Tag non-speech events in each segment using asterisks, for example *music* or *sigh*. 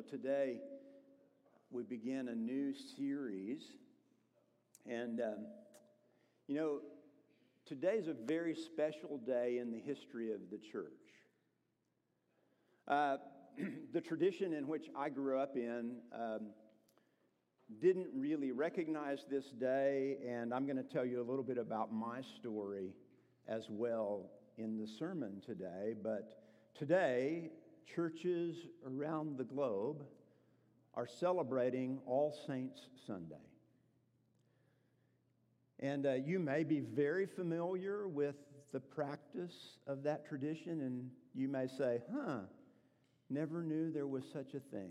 Well, today we begin a new series. And, um, you know, today is a very special day in the history of the church. Uh, *clears throat* the tradition in which I grew up in um, didn't really recognize this day, and I'm going to tell you a little bit about my story as well in the sermon today. But today, churches around the globe are celebrating All Saints Sunday. And uh, you may be very familiar with the practice of that tradition, and you may say, huh, never knew there was such a thing.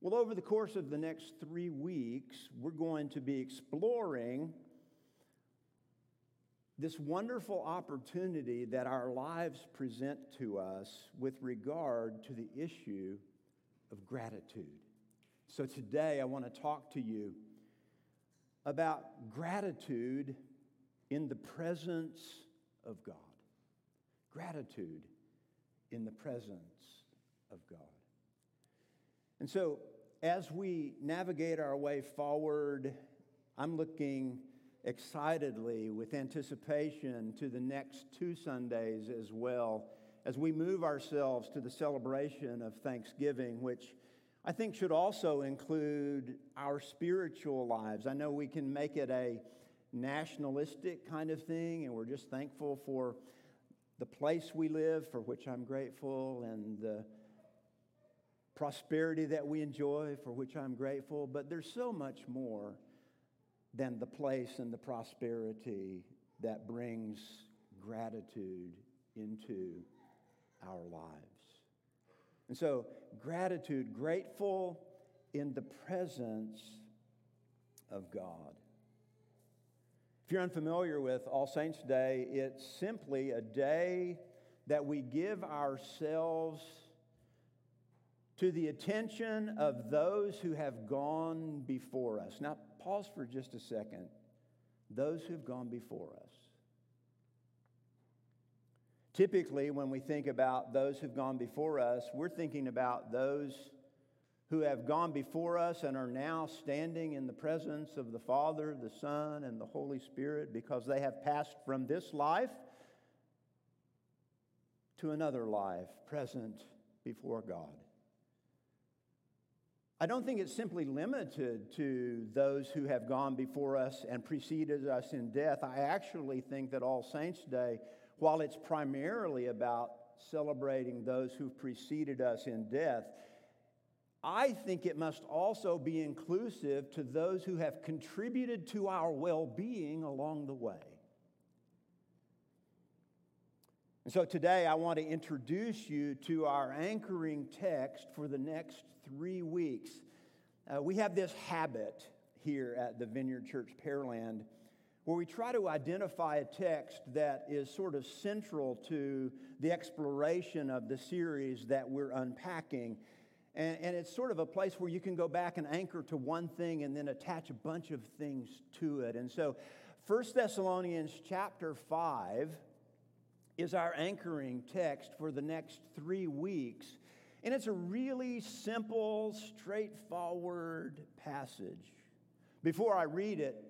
Well, over the course of the next three weeks, we're going to be exploring this wonderful opportunity that our lives present to us with regard to the issue of gratitude. So today I want to talk to you about gratitude in the presence of God. Gratitude in the presence of God. And so, as we navigate our way forward, I'm looking excitedly with anticipation to the next two Sundays as well as we move ourselves to the celebration of Thanksgiving, which I think should also include our spiritual lives. I know we can make it a nationalistic kind of thing, and we're just thankful for the place we live, for which I'm grateful, and the prosperity that we enjoy, for which I'm grateful. But there's so much more than the place and the prosperity that brings gratitude into our lives. And so, gratitude, grateful in the presence of God. If you're unfamiliar with All Saints' Day, it's simply a day that we give ourselves to the attention of those who have gone before us. Now, pause for just a second. Those who've gone before us. Typically, when we think about those who've gone before us, we're thinking about those who have gone before us and are now standing in the presence of the Father, the Son, and the Holy Spirit because they have passed from this life to another life present before God. I don't think it's simply limited to those who have gone before us and preceded us in death. I actually think that All Saints' Day, while it's primarily about celebrating those who preceded us in death, I think it must also be inclusive to those who have contributed to our well being along the way. And so today I want to introduce you to our anchoring text for the next three weeks. Uh, we have this habit here at the Vineyard Church Pearland where we try to identify a text that is sort of central to the exploration of the series that we're unpacking. And, and, it's sort of a place where you can go back and anchor to one thing and then attach a bunch of things to it. And so, 1 Thessalonians chapter 5 is our anchoring text for the next three weeks. And it's a really simple, straightforward passage. Before I read it,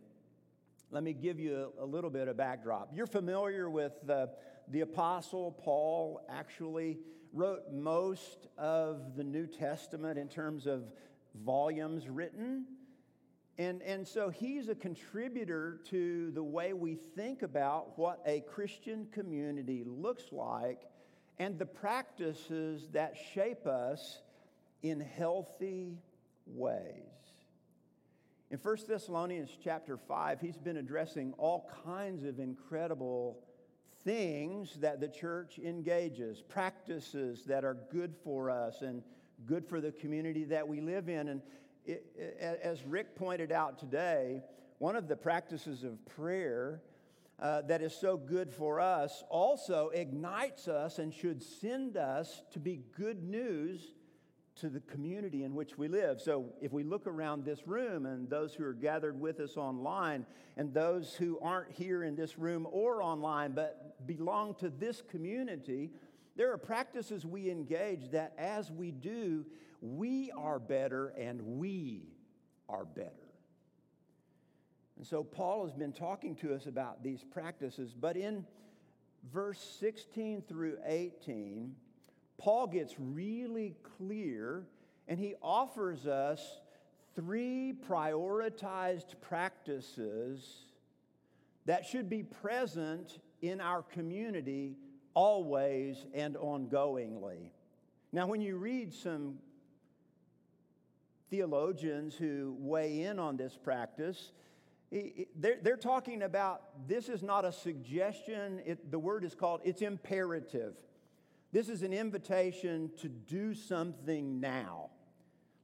let me give you a, little bit of backdrop. You're familiar with the, the Apostle Paul, actually wrote most of the New Testament in terms of volumes written. And, and so he's a contributor to the way we think about what a Christian community looks like and the practices that shape us in healthy ways. In 1 Thessalonians chapter 5, he's been addressing all kinds of incredible things that the church engages, practices that are good for us and good for the community that we live in. And it, as Rick pointed out today, one of the practices of prayer uh, that is so good for us also ignites us and should send us to be good news to the community in which we live. So if we look around this room and those who are gathered with us online and those who aren't here in this room or online but belong to this community, there are practices we engage that as we do, we are better and we are better. And so Paul has been talking to us about these practices, but in verse 16 through 18, Paul gets really clear and he offers us three prioritized practices that should be present in our community always and ongoingly. Now, when you read some theologians who weigh in on this practice, they're, they're talking about this is not a suggestion. It, the word is called, it's imperative. This is an invitation to do something now.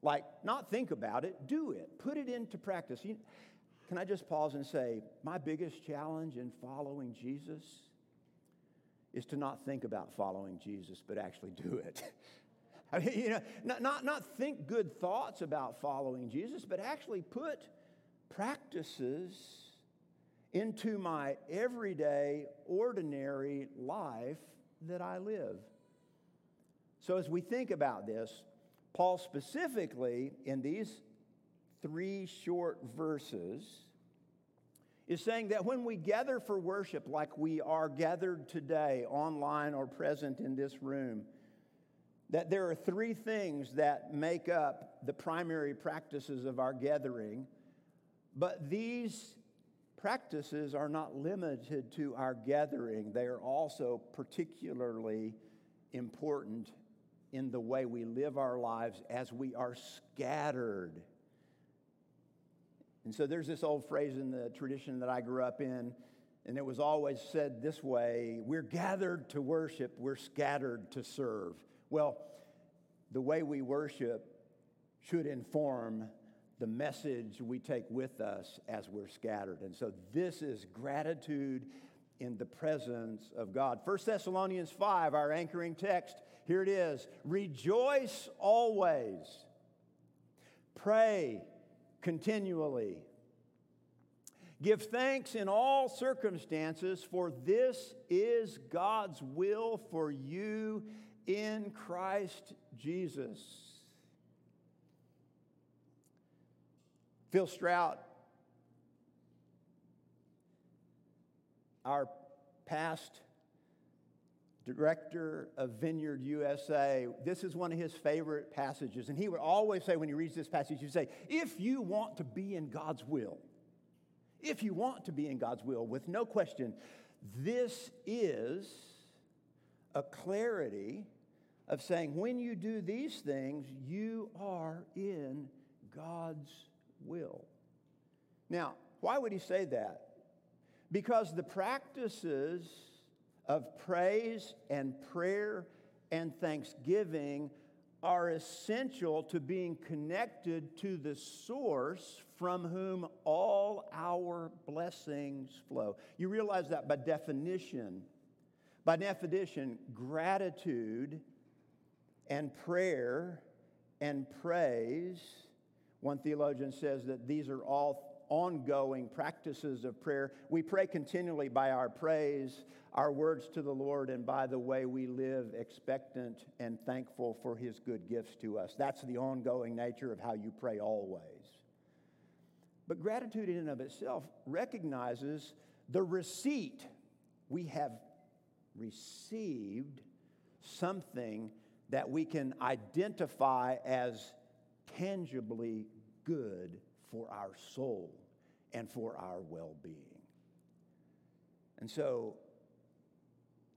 Like, not think about it, do it, put it into practice. You, can I just pause and say, my biggest challenge in following Jesus is to not think about following Jesus, but actually do it. *laughs* I mean, *laughs* you know, not, not, not think good thoughts about following Jesus, but actually put practices into my everyday, ordinary life that I live. So, as we think about this, Paul specifically in these three short verses is saying that when we gather for worship, like we are gathered today, online or present in this room, that there are three things that make up the primary practices of our gathering, but these practices are not limited to our gathering. They are also particularly important in the way we live our lives as we are scattered. And so there's this old phrase in the tradition that I grew up in, and it was always said this way We're gathered to worship, we're scattered to serve. Well, the way we worship should inform the message we take with us as we're scattered. And so this is gratitude in the presence of God. 1 Thessalonians 5, our anchoring text, here it is Rejoice always, pray continually. Give thanks in all circumstances, for this is God's will for you in Christ Jesus. Phil Strout, our past director of Vineyard USA, this is one of his favorite passages. And he would always say, when he reads this passage, he'd say, If you want to be in God's will, if you want to be in God's will, with no question, this is a clarity of saying, when you do these things, you are in God's will. Now, why would he say that? Because the practices of praise and prayer and thanksgiving are essential to being connected to the source from whom all our blessings flow. You realize that by definition, by definition, gratitude and prayer and praise. One theologian says that these are all ongoing practices of prayer. We pray continually by our praise, our words to the Lord, and by the way we live expectant and thankful for his good gifts to us. That's the ongoing nature of how you pray always. But gratitude in and of itself recognizes the receipt. We have received something that we can identify as tangibly good for our soul and for our well being. And so,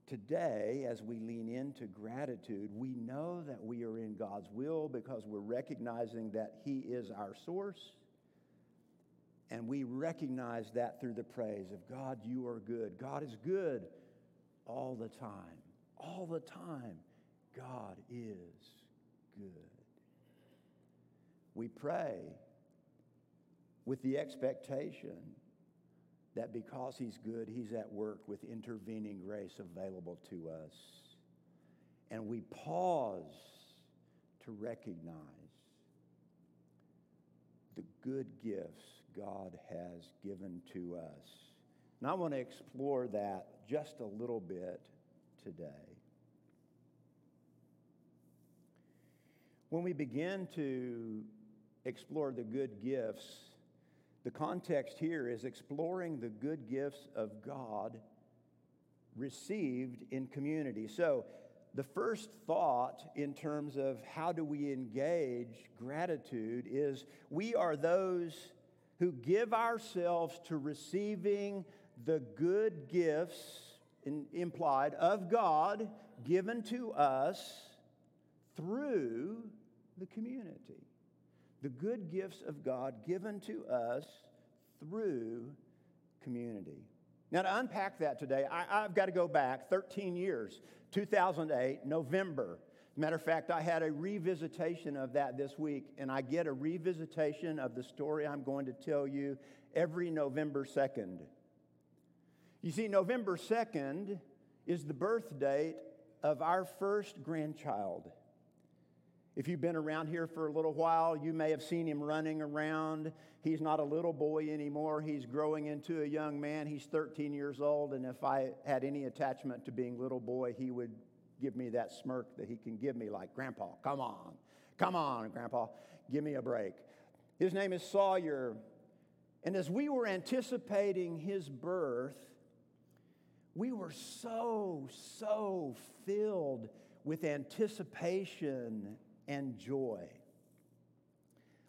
today, as we lean into gratitude, we know that we are in God's will because we're recognizing that He is our source. And we recognize that through the praise of God, you are good. God is good all the time. All the time. God is good. We pray with the expectation that because He's good, He's at work with intervening grace available to us. And we pause to recognize the good gifts God has given to us. And I want to explore that just a little bit today. When we begin to explore the good gifts, the context here is exploring the good gifts of God received in community. So, the first thought in terms of how do we engage gratitude is we are those who give ourselves to receiving the good gifts in, implied of God given to us through the community. The good gifts of God given to us through community. Now, to unpack that today, I, have got to go back 13 years, 2008, November. Matter of fact, I had a revisitation of that this week, and I get a revisitation of the story I'm going to tell you every November 2nd. You see, November 2nd is the birth date of our first grandchild. If you've been around here for a little while, you may have seen him running around. He's not a little boy anymore. He's growing into a young man. He's 13 years old, and if I had any attachment to being little boy, he would give me that smirk that he can give me, like, Grandpa, come on, come on, Grandpa, give me a break. His name is Sawyer. And as we were anticipating his birth, we were so, so filled with anticipation and joy.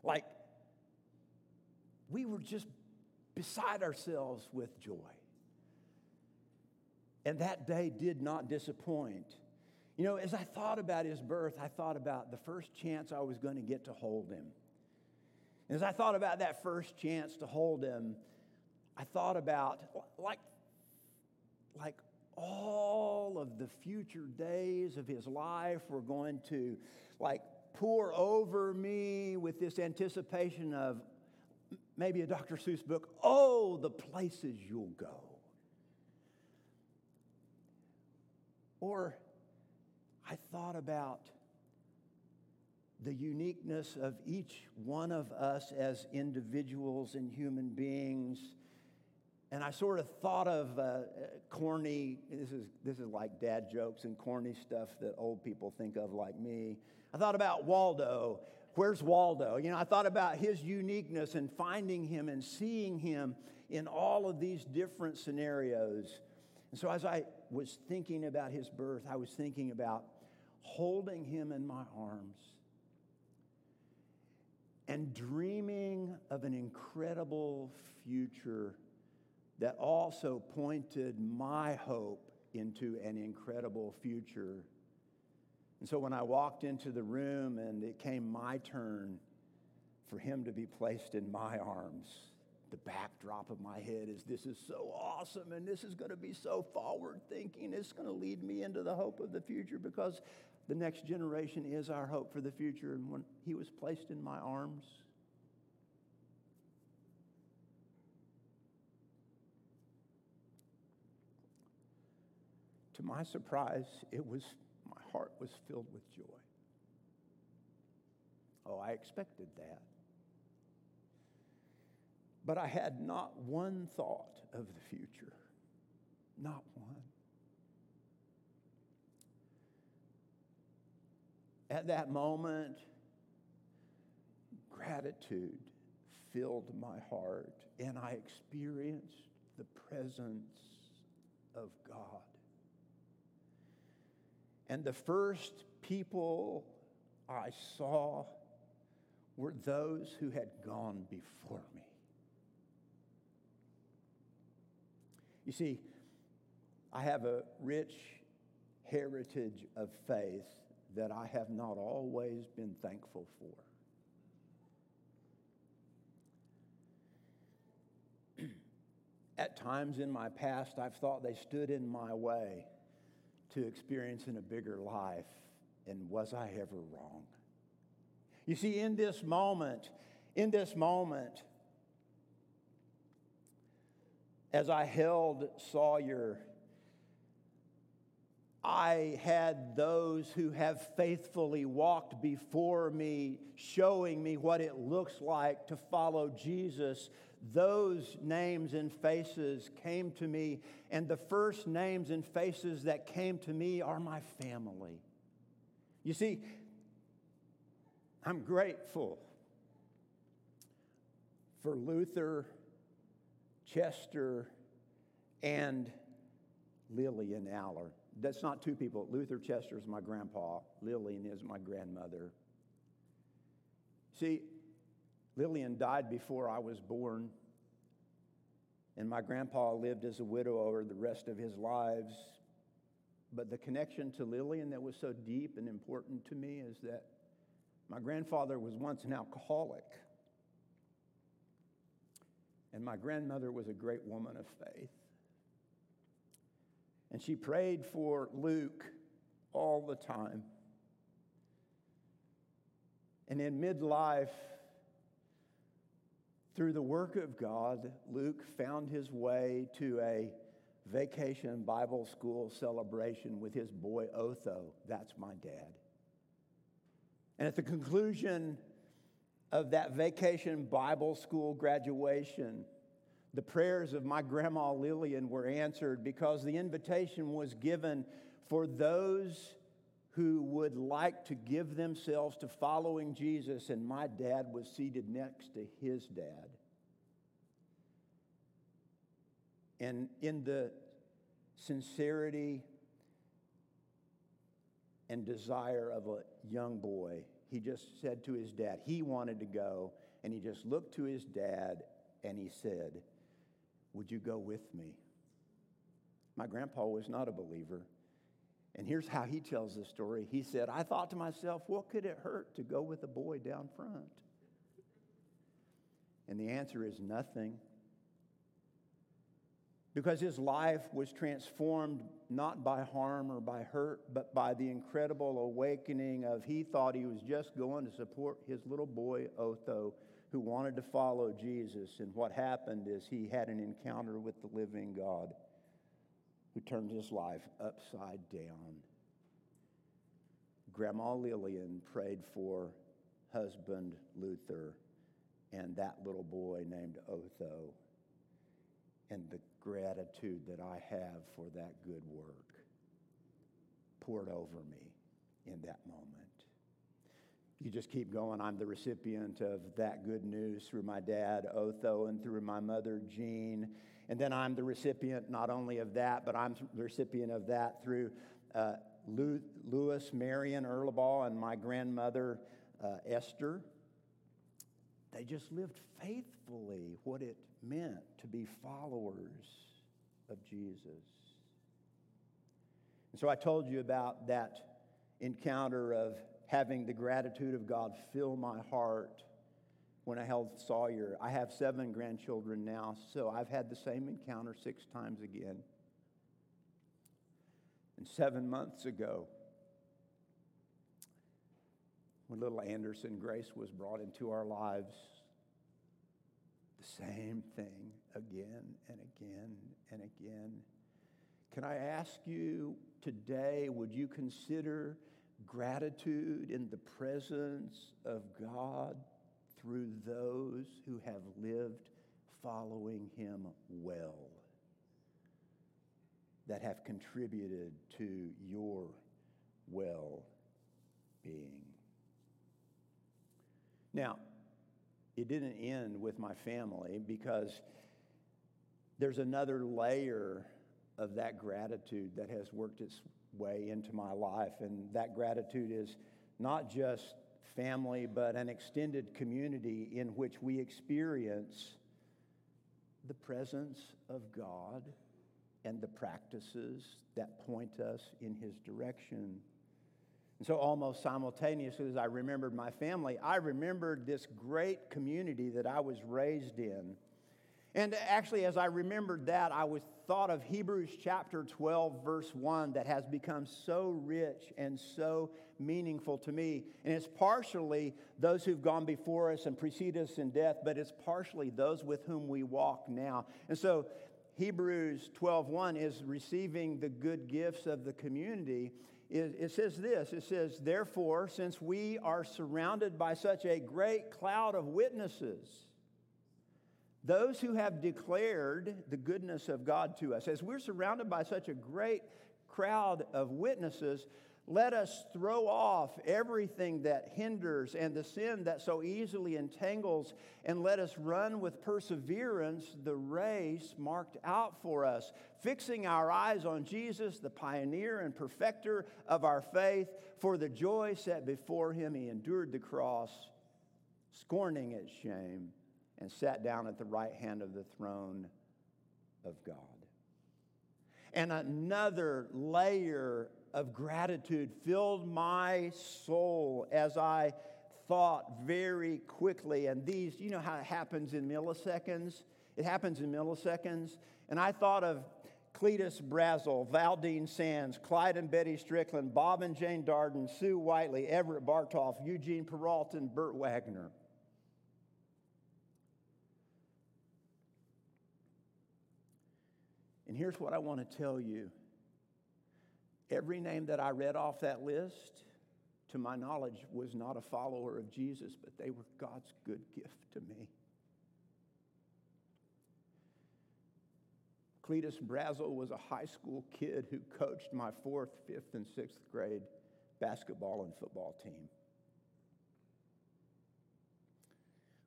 Like, we were just beside ourselves with joy. And that day did not disappoint. You know, as I thought about his birth, I thought about the first chance I was going to get to hold him. As I thought about that first chance to hold him, I thought about like like all of the future days of his life were going to like pour over me with this anticipation of maybe a Dr. Seuss book, oh, the places you'll go. Or I thought about the uniqueness of each one of us as individuals and human beings and I sort of thought of uh, corny, this is, this is like dad jokes and corny stuff that old people think of like me. I thought about Waldo. Where's Waldo? You know, I thought about his uniqueness and finding him and seeing him in all of these different scenarios. And so as I was thinking about his birth, I was thinking about holding him in my arms and dreaming of an incredible future that also pointed my hope into an incredible future. And so when I walked into the room and it came my turn for him to be placed in my arms, the backdrop of my head is this is so awesome and this is going to be so forward thinking. It's going to lead me into the hope of the future because the next generation is our hope for the future. And when he was placed in my arms, To my surprise, it was, my heart was filled with joy. Oh, I expected that. But I had not one thought of the future. Not one. At that moment, gratitude filled my heart, and I experienced the presence of God. And the first people I saw were those who had gone before me. You see, I have a rich heritage of faith that I have not always been thankful for. *clears throat* At times in my past, I've thought they stood in my way to experience in a bigger life, and was I ever wrong? You see, in this moment, in this moment, as I held Sawyer, I had those who have faithfully walked before me, showing me what it looks like to follow Jesus those names and faces came to me, and the first names and faces that came to me are my family. You see, I'm grateful for Luther, Chester, and Lillian Aller. That's not two people. Luther Chester is my grandpa, Lillian is my grandmother. See, Lillian died before I was born, and my grandpa lived as a widower the rest of his lives. But the connection to Lillian that was so deep and important to me is that my grandfather was once an alcoholic. And my grandmother was a great woman of faith. And she prayed for Luke all the time. And in midlife, through the work of God, Luke found his way to a vacation Bible school celebration with his boy Otho. That's my dad. And at the conclusion of that vacation Bible school graduation, the prayers of my grandma Lillian were answered because the invitation was given for those who would like to give themselves to following Jesus, and my dad was seated next to his dad. And in the sincerity and desire of a young boy, he just said to his dad, he wanted to go, and he just looked to his dad and he said, Would you go with me? My grandpa was not a believer. And here's how he tells the story. He said, I thought to myself, what could it hurt to go with a boy down front? And the answer is nothing because his life was transformed not by harm or by hurt, but by the incredible awakening of he thought he was just going to support his little boy Otho who wanted to follow Jesus. And what happened is he had an encounter with the living God who turned his life upside down. Grandma Lillian prayed for husband Luther and that little boy named Otho and the gratitude that I have for that good work poured over me in that moment. You just keep going. I'm the recipient of that good news through my dad, Otho, and through my mother, Jean. And then I'm the recipient not only of that, but I'm the recipient of that through uh, Lewis, Marion, Erlebaugh, and my grandmother, uh, Esther. They just lived faithfully what it meant to be followers of Jesus. And so I told you about that encounter of having the gratitude of God fill my heart when I held Sawyer. I have seven grandchildren now, so I've had the same encounter six times again. And seven months ago, when little Anderson Grace was brought into our lives, the same thing again and again and again. Can I ask you today, would you consider gratitude in the presence of God through those who have lived following Him well, that have contributed to your well being? Now, it didn't end with my family because there's another layer of that gratitude that has worked its way into my life. And that gratitude is not just family, but an extended community in which we experience the presence of God and the practices that point us in His direction. And so, almost simultaneously, as I remembered my family, I remembered this great community that I was raised in. And actually, as I remembered that, I was thought of Hebrews chapter 12, verse 1, that has become so rich and so meaningful to me. And it's partially those who've gone before us and preceded us in death, but it's partially those with whom we walk now. And so, Hebrews 12:1 is receiving the good gifts of the community it says this it says, Therefore, since we are surrounded by such a great cloud of witnesses, those who have declared the goodness of God to us, as we're surrounded by such a great crowd of witnesses, Let us throw off everything that hinders and the sin that so easily entangles, and let us run with perseverance the race marked out for us, fixing our eyes on Jesus, the pioneer and perfecter of our faith. For the joy set before him, he endured the cross, scorning its shame, and sat down at the right hand of the throne of God. And another layer of gratitude filled my soul as I thought very quickly. And these, you know how it happens in milliseconds? It happens in milliseconds. And I thought of Cletus Brazel, Valdine Sands, Clyde and Betty Strickland, Bob and Jane Darden, Sue Whiteley, Everett Bartoff, Eugene Peralta, and Burt Wagner. And here's what I want to tell you every name that I read off that list, to my knowledge, was not a follower of Jesus, but they were God's good gift to me. Cletus Brazel was a high school kid who coached my fourth, fifth, and sixth grade basketball and football team.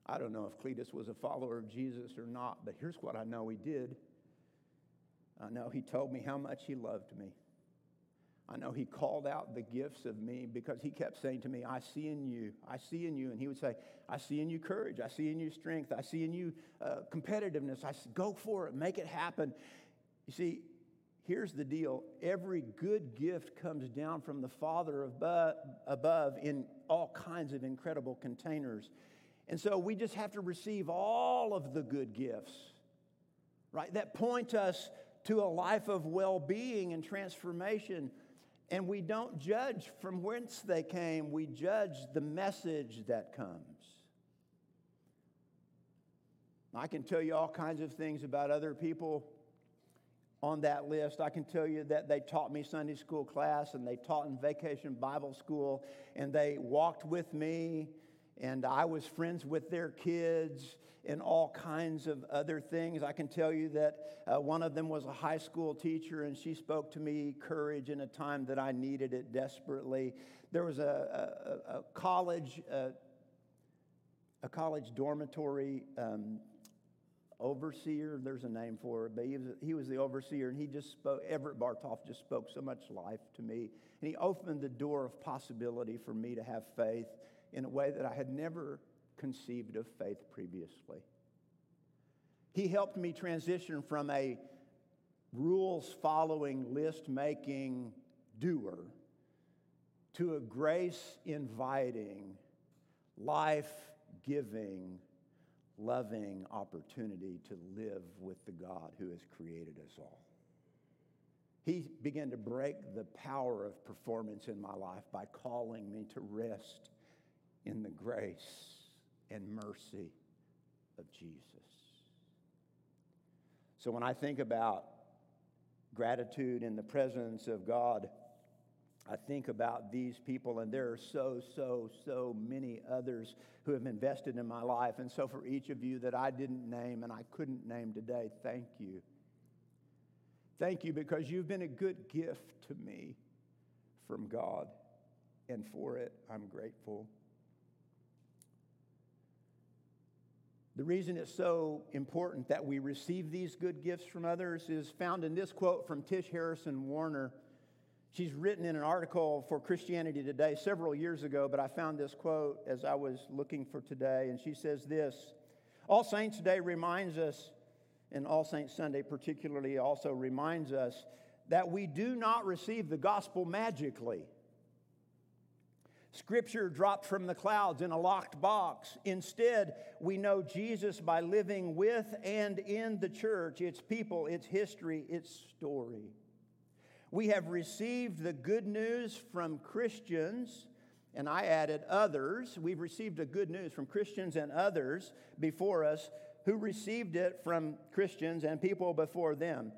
I don't know if Cletus was a follower of Jesus or not, but here's what I know he did. I know he told me how much he loved me. I know he called out the gifts of me because he kept saying to me, I see in you, I see in you. And he would say, I see in you courage, I see in you strength, I see in you uh, competitiveness. I see, go for it, make it happen. You see, here's the deal every good gift comes down from the Father above, above in all kinds of incredible containers. And so we just have to receive all of the good gifts, right, that point us to a life of well being and transformation. And we don't judge from whence they came, we judge the message that comes. I can tell you all kinds of things about other people on that list. I can tell you that they taught me Sunday school class and they taught in vacation Bible school and they walked with me and I was friends with their kids and all kinds of other things. I can tell you that uh, one of them was a high school teacher, and she spoke to me courage in a time that I needed it desperately. There was a, a, a college, uh, a college dormitory um, overseer. There's a name for it, but he was, he was the overseer, and he just spoke. Everett Bartoff just spoke so much life to me, and he opened the door of possibility for me to have faith in a way that I had never conceived of faith previously. He helped me transition from a rules following, list making doer to a grace inviting, life giving, loving opportunity to live with the God who has created us all. He began to break the power of performance in my life by calling me to rest in the grace and mercy of Jesus. So when I think about gratitude in the presence of God, I think about these people, and there are so, so, so many others who have invested in my life. And so, for each of you that I didn't name and I couldn't name today, thank you. Thank you because you've been a good gift to me from God, and for it, I'm grateful. The reason it's so important that we receive these good gifts from others is found in this quote from Tish Harrison Warren. She's written in an article for Christianity Today several years ago, but I found this quote as I was looking for today, and she says this All Saints Day reminds us, and All Saints Sunday particularly also reminds us, that we do not receive the gospel magically. Scripture dropped from the clouds in a locked box. Instead, we know Jesus by living with and in the church, its people, its history, its story. We have received the good news from Christians, and I added others. We've received the good news from Christians and others before us who received it from Christians and people before them.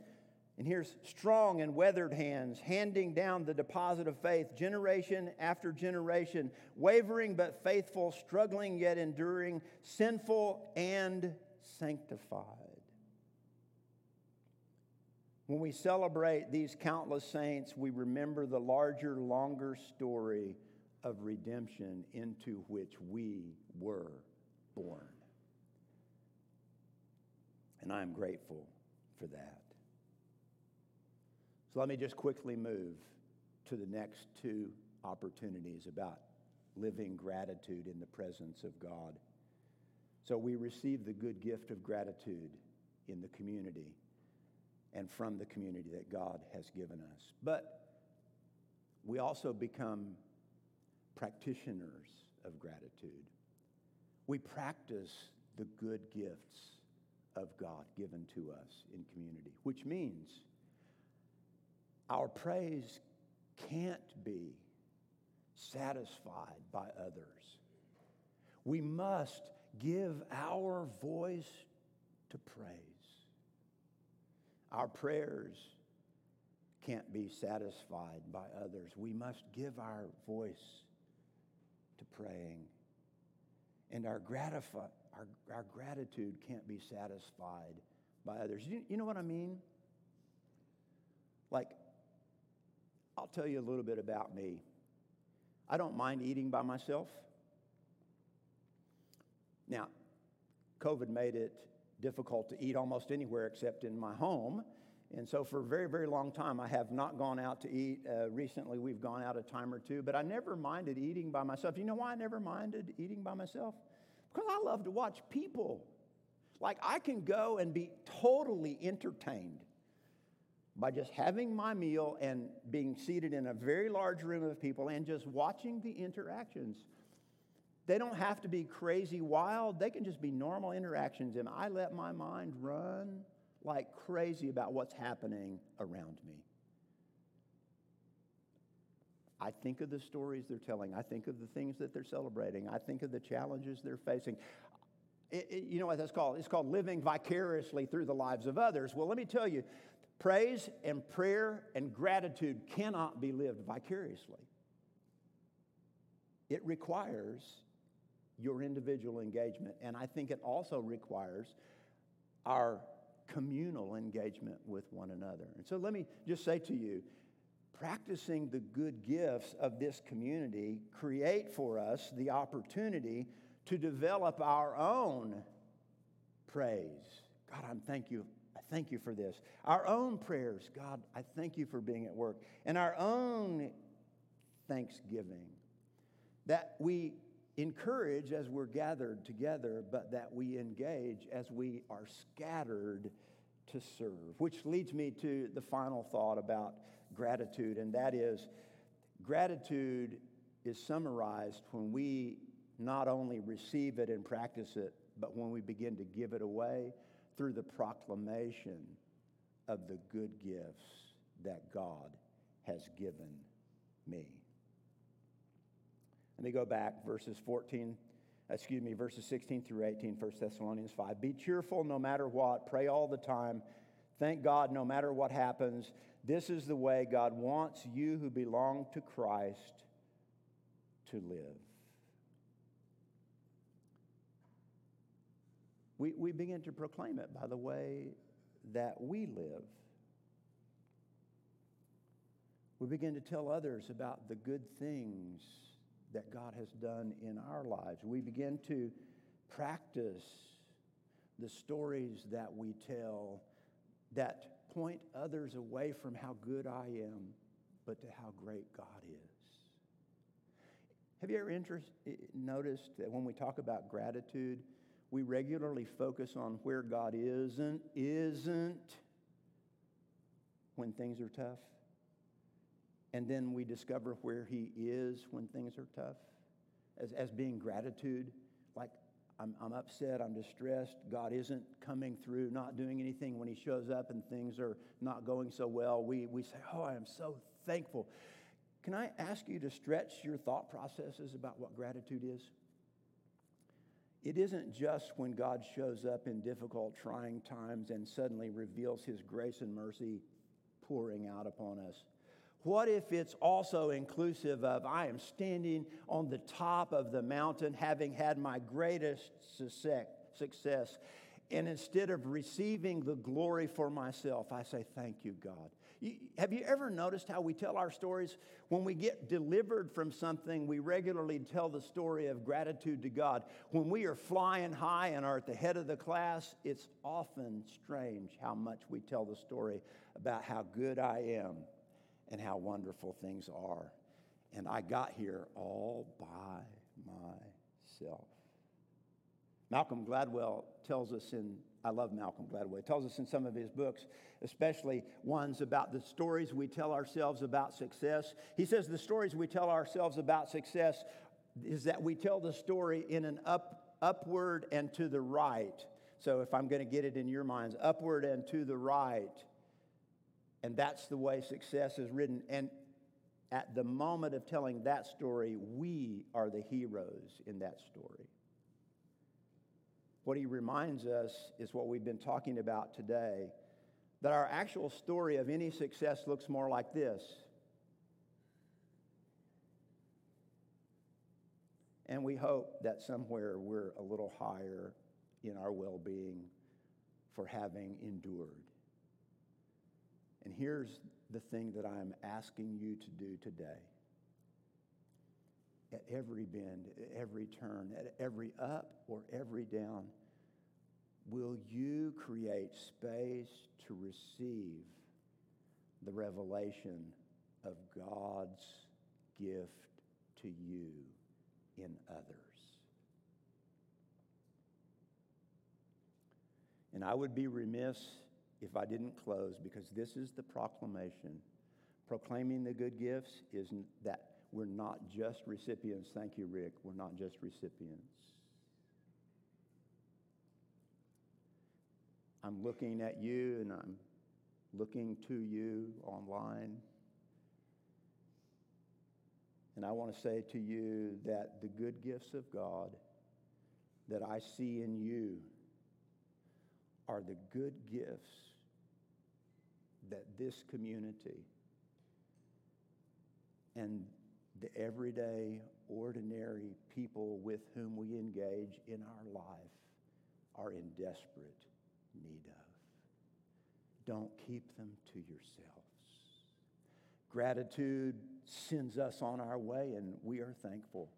And here's strong and weathered hands handing down the deposit of faith, generation after generation, wavering but faithful, struggling yet enduring, sinful and sanctified. When we celebrate these countless saints, we remember the larger, longer story of redemption into which we were born. And I am grateful for that. So let me just quickly move to the next two opportunities about living gratitude in the presence of God. So we receive the good gift of gratitude in the community and from the community that God has given us. But we also become practitioners of gratitude. We practice the good gifts of God given to us in community, which means our praise can't be satisfied by others. We must give our voice to praise. Our prayers can't be satisfied by others. We must give our voice to praying. And our, our, our gratitude can't be satisfied by others. You, you know what I mean? Like, I'll tell you a little bit about me. I don't mind eating by myself. Now, COVID made it difficult to eat almost anywhere except in my home. And so, for a very, very long time, I have not gone out to eat. Uh, recently, we've gone out a time or two, but I never minded eating by myself. You know why I never minded eating by myself? Because I love to watch people. Like, I can go and be totally entertained by just having my meal and being seated in a very large room of people and just watching the interactions. They don't have to be crazy wild, they can just be normal interactions. And I let my mind run like crazy about what's happening around me. I think of the stories they're telling. I think of the things that they're celebrating. I think of the challenges they're facing. It, it, you know what that's called? It's called living vicariously through the lives of others. Well, let me tell you, Praise and prayer and gratitude cannot be lived vicariously. It requires your individual engagement, and I think it also requires our communal engagement with one another. And so let me just say to you practicing the good gifts of this community create for us the opportunity to develop our own praise. God, I'm thank you thank you for this. Our own prayers, God, I thank you for being at work. And our own thanksgiving that we encourage as we're gathered together, but that we engage as we are scattered to serve. Which leads me to the final thought about gratitude, and that is gratitude is summarized when we not only receive it and practice it, but when we begin to give it away through the proclamation of the good gifts that God has given me. Let me go back, verses 14, excuse me, verses 16 through 18, 1 Thessalonians 5. Be cheerful no matter what, pray all the time, thank God no matter what happens. This is the way God wants you who belong to Christ to live. We, we begin to proclaim it by the way that we live. We begin to tell others about the good things that God has done in our lives. We begin to practice the stories that we tell that point others away from how good I am, but to how great God is. Have you ever interest, eh, noticed that when we talk about gratitude, we regularly focus on where God isn't, isn't when things are tough. And then we discover where He is when things are tough as, as being gratitude. Like, I'm, I'm upset, I'm distressed, God isn't coming through, not doing anything when He shows up and things are not going so well. We, we say, Oh, I am so thankful. Can I ask you to stretch your thought processes about what gratitude is? It isn't just when God shows up in difficult, trying times and suddenly reveals his grace and mercy pouring out upon us. What if it's also inclusive of I am standing on the top of the mountain having had my greatest success And instead of receiving the glory for myself, I say, Thank you, God. Have you ever noticed how we tell our stories? When we get delivered from something, we regularly tell the story of gratitude to God. When we are flying high and are at the head of the class, it's often strange how much we tell the story about how good I am and how wonderful things are. And I got here all by myself. Malcolm Gladwell tells us in, I love Malcolm Gladwell, he tells us in some of his books, especially ones about the stories we tell ourselves about success. He says the stories we tell ourselves about success is that we tell the story in an up, upward and to the right. So if I'm going to get it in your minds, upward and to the right. And that's the way success is written. And at the moment of telling that story, we are the heroes in that story. What he reminds us is what we've been talking about today that our actual story of any success looks more like this. And we hope that somewhere we're a little higher in our well being for having endured. And here's the thing that I'm asking you to do today. At every bend, at every turn, at every up or every down, will you create space to receive the revelation of God's gift to you in others? And I would be remiss if I didn't close because this is the proclamation. Proclaiming the good gifts is that we're not just recipients. Thank you, Rick. We're not just recipients. I'm looking at you and I'm looking to you online. And I want to say to you that the good gifts of God that I see in you are the good gifts that this community and the everyday, ordinary people with whom we engage in our life are in desperate need of. Don't keep them to yourselves. Gratitude sends us on our way, and we are thankful.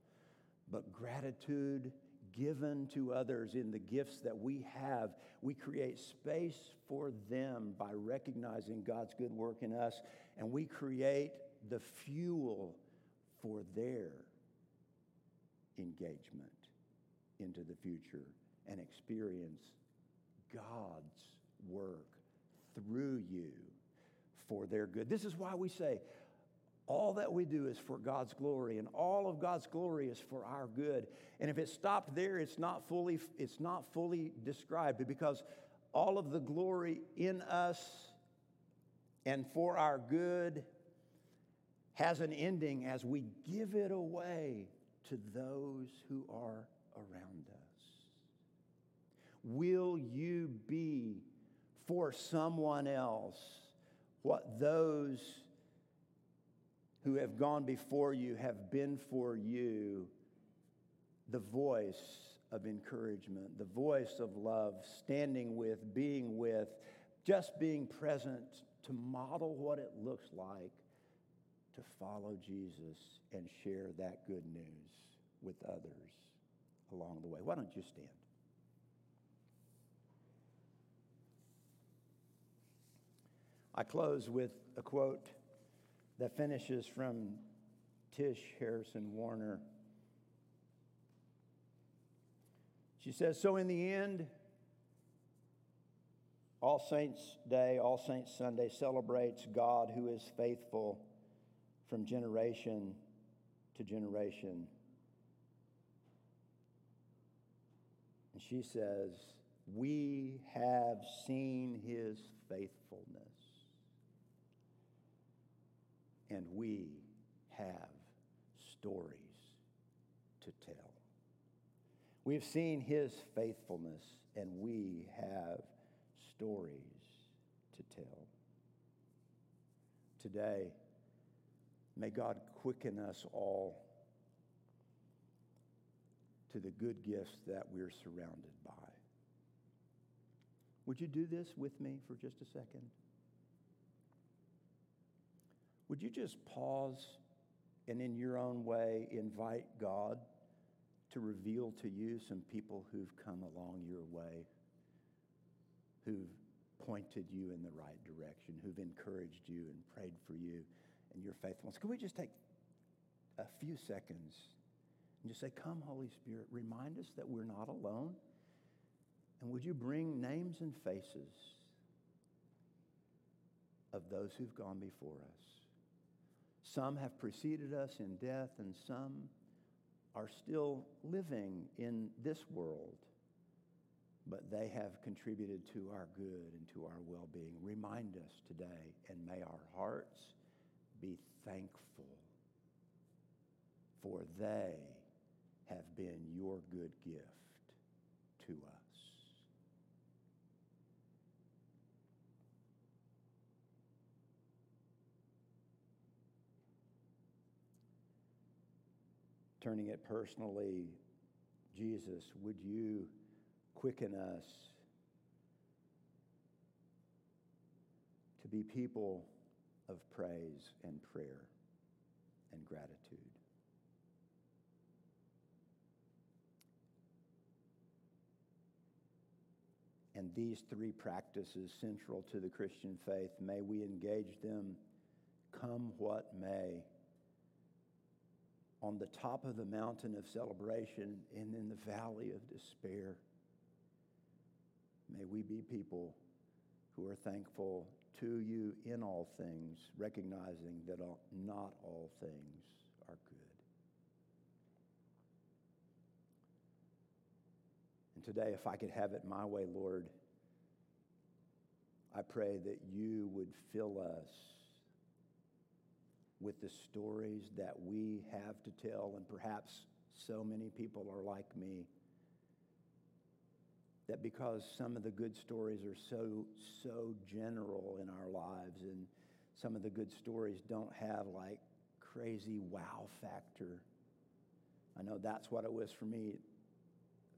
But gratitude given to others in the gifts that we have, we create space for them by recognizing God's good work in us, and we create the fuel for their engagement into the future and experience God's work through you for their good. This is why we say all that we do is for God's glory, and all of God's glory is for our good. And if it stopped there, it's not fully, it's not fully described because all of the glory in us and for our good has an ending as we give it away to those who are around us. Will you be for someone else what those who have gone before you have been for you the voice of encouragement, the voice of love, standing with, being with, just being present to model what it looks like to follow Jesus and share that good news with others along the way. Why don't you stand? I close with a quote that finishes from Tish Harrison Warren. She says, So in the end, All Saints Day, All Saints Sunday celebrates God who is faithful from generation to generation. And she says, We have seen his faithfulness and we have stories to tell. We've seen his faithfulness, and we have stories to tell. Today, may God quicken us all to the good gifts that we're surrounded by. Would you do this with me for just a second? Would you just pause and, in your own way, invite God to reveal to you some people who've come along your way, who've pointed you in the right direction, who've encouraged you and prayed for you and your faithfulness? Can we just take a few seconds and just say, Come, Holy Spirit, remind us that we're not alone. And would you bring names and faces of those who've gone before us? Some have preceded us in death, and some are still living in this world, but they have contributed to our good and to our well being. Remind us today, and may our hearts be thankful, for they have been your good gift to us. turning it personally, Jesus, would you quicken us to be people of praise and prayer and gratitude? And these three practices central to the Christian faith, may we engage them come what may on the top of the mountain of celebration and in the valley of despair. May we be people who are thankful to you in all things, recognizing that not all things are good. And today, if I could have it my way, Lord, I pray that you would fill us with the stories that we have to tell, and perhaps so many people are like me. That because some of the good stories are so, so general in our lives, and some of the good stories don't have like crazy wow factor. I know that's what it was for me.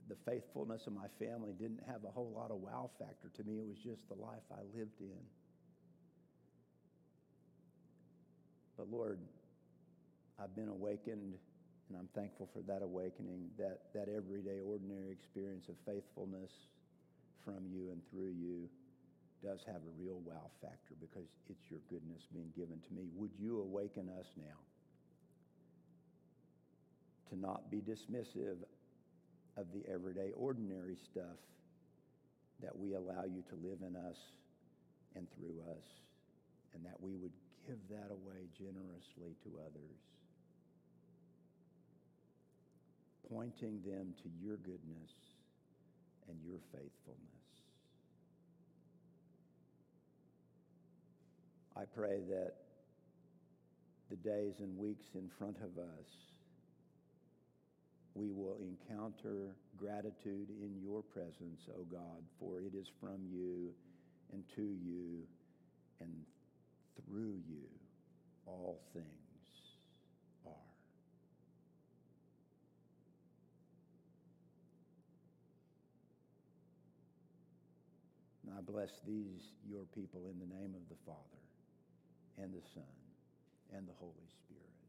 The faithfulness of my family didn't have a whole lot of wow factor to me, it was just the life I lived in. But Lord, I've been awakened, and I'm thankful for that awakening, that, that everyday, ordinary experience of faithfulness from you and through you does have a real wow factor because it's your goodness being given to me. Would you awaken us now to not be dismissive of the everyday, ordinary stuff that we allow you to live in us and through us, and that we would give that away generously to others, pointing them to your goodness and your faithfulness. I pray that the days and weeks in front of us, we will encounter gratitude in your presence, O God, for it is from you and to you and through you all things are. And I bless these, your people, in the name of the Father, and the Son, and the Holy Spirit.